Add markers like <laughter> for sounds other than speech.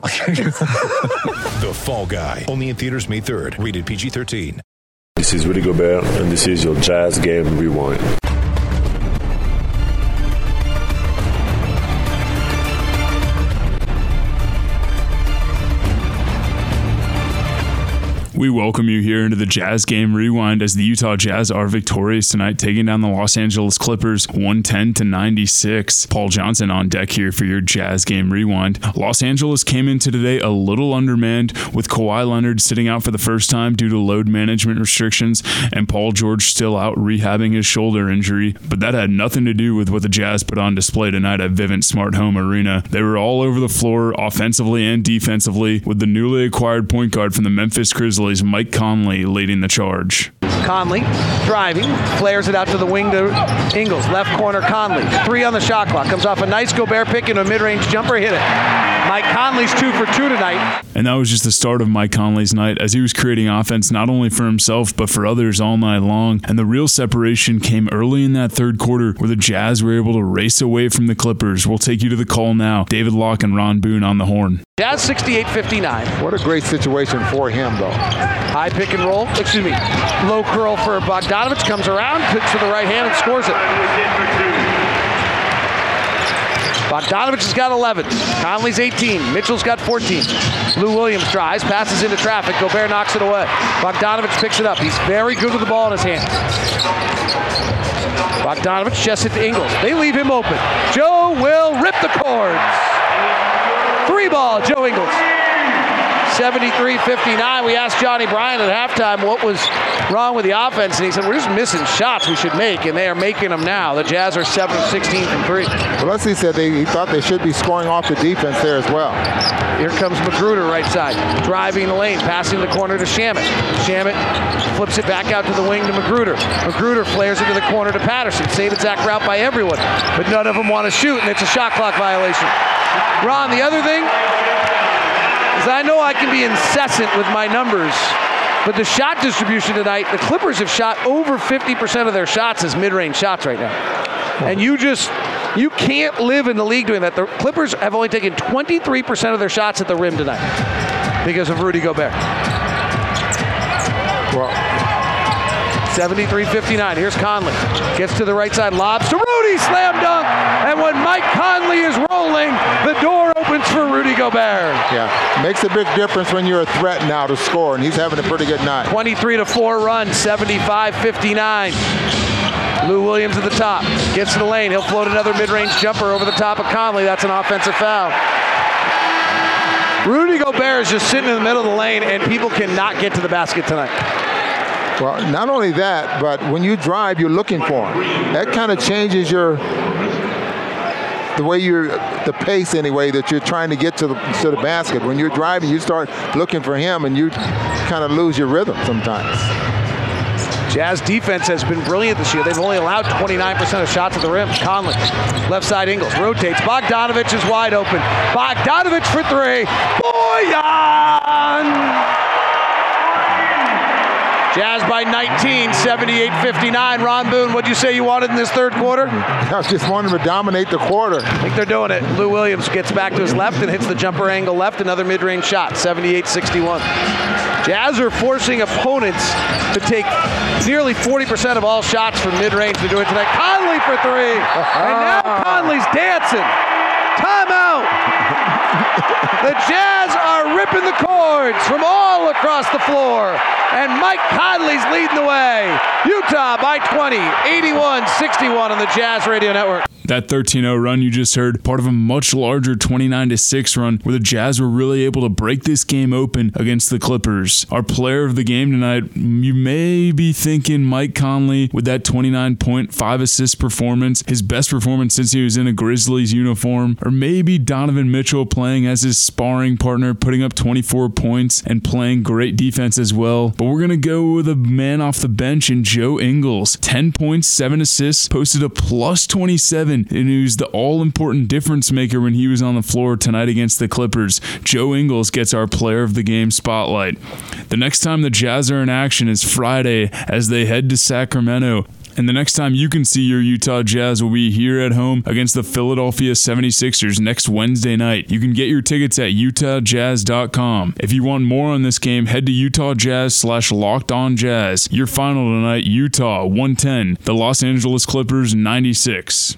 <laughs> The Fall Guy. Only in theaters May 3rd. Rated PG-13. This is Rudy Gobert, and this is your Jazz Game Rewind. We welcome you here into the Jazz Game Rewind as the Utah Jazz are victorious tonight, taking down the Los Angeles Clippers 110 to 96. Paul Johnson on deck here for your Jazz Game Rewind. Los Angeles came into today a little undermanned, with Kawhi Leonard sitting out for the first time due to load management restrictions, and Paul George still out rehabbing his shoulder injury. But that had nothing to do with what the Jazz put on display tonight at Vivint Smart Home Arena. They were all over the floor, offensively and defensively, with the newly acquired point guard from the Memphis Grizzlies. Mike Conley leading the charge. Conley driving, flares it out to the wing to Ingles. Left corner, Conley. Three on the shot clock. Comes off a nice Gobert pick and a mid range jumper. Hit it. Mike Conley's two for two tonight. And that was just the start of Mike Conley's night as he was creating offense not only for himself but for others all night long. And the real separation came early in that third quarter where the Jazz were able to race away from the Clippers. We'll take you to the call now. David Locke and Ron Boone on the horn. Jazz 68 59. What a great situation for him, though. High pick and roll. Excuse me. Low curl for Bogdanovic. Comes around, picks to the right hand, and scores it. Bogdanovic has got 11. Conley's 18. Mitchell's got 14. Lou Williams drives, passes into traffic. Gobert knocks it away. Bogdanovic picks it up. He's very good with the ball in his hands. Bogdanovic just hit the Ingles. They leave him open. Joe will rip the cords. Three ball, Joe Ingles. 73-59. We asked Johnny Bryan at halftime what was wrong with the offense, and he said, we're just missing shots we should make, and they are making them now. The Jazz are 7 of 16 from three. Well, Leslie said they, he thought they should be scoring off the defense there as well. Here comes McGruder right side, driving the lane, passing the corner to Shamet. Shamet flips it back out to the wing to McGruder. McGruder flares into the corner to Patterson. Save exact route by everyone, but none of them want to shoot, and it's a shot clock violation. Ron, the other thing is I know I can be incessant with my numbers, but the shot distribution tonight, the Clippers have shot over 50% of their shots as mid-range shots right now. And you just you can't live in the league doing that. The Clippers have only taken 23% of their shots at the rim tonight because of Rudy Gobert. Well, 73-59. Here's Conley. Gets to the right side, lobs to Rudy, slam dunk. And when Mike Conley is rolling, the door opens for Rudy Gobert. yeah, makes a big difference when you're a threat now to score, and he's having a pretty good night. 23 to 4 run, 75-59. Lou Williams at the top. Gets to the lane. He'll float another mid-range jumper over the top of Conley. That's an offensive foul. Rudy Gobert is just sitting in the middle of the lane, and people cannot get to the basket tonight. Well, not only that, but when you drive, you're looking for him. That kind of changes your the way you're the pace anyway that you're trying to get to the to the basket. When you're driving, you start looking for him, and you kind of lose your rhythm sometimes. Jazz defense has been brilliant this year. They've only allowed 29% of shots at the rim. Conley, left side Ingles, rotates. Bogdanovic is wide open. Bogdanovic for three. Bojan! Jazz by 19, 78-59. Ron Boone, what'd you say you wanted in this third quarter? I just want him to dominate the quarter. I think they're doing it. Lou Williams gets back to his left and hits the jumper angle left. Another mid-range shot, 78-61. Jazz are forcing opponents to take nearly 40% of all shots from mid-range. They're doing it tonight. Conley for three. Uh-huh. And now Conley's dancing. Timeout. the Jazz are ripping the cords from all across the floor. And Mike Conley's leading the way. Utah by 20, 81-61 on the Jazz Radio Network. That 13 0 run you just heard, part of a much larger 29 6 run where the Jazz were really able to break this game open against the Clippers. Our player of the game tonight, you may be thinking Mike Conley with that 29.5 assist performance, his best performance since he was in a Grizzlies uniform, or maybe Donovan Mitchell playing as his sparring partner, putting up 24 points and playing great defense as well. But we're going to go with a man off the bench in Joe Ingles. 10 points, 7 assists, posted a plus 27, and he was the all important difference maker when he was on the floor tonight against the Clippers. Joe Ingles gets our player of the game spotlight. The next time the Jazz are in action is Friday as they head to Sacramento. And the next time you can see your Utah Jazz will be here at home against the Philadelphia 76ers next Wednesday night. You can get your tickets at utahjazz.com. If you want more on this game, head to Utah Jazz slash locked on jazz. Your final tonight, Utah 110, the Los Angeles Clippers 96.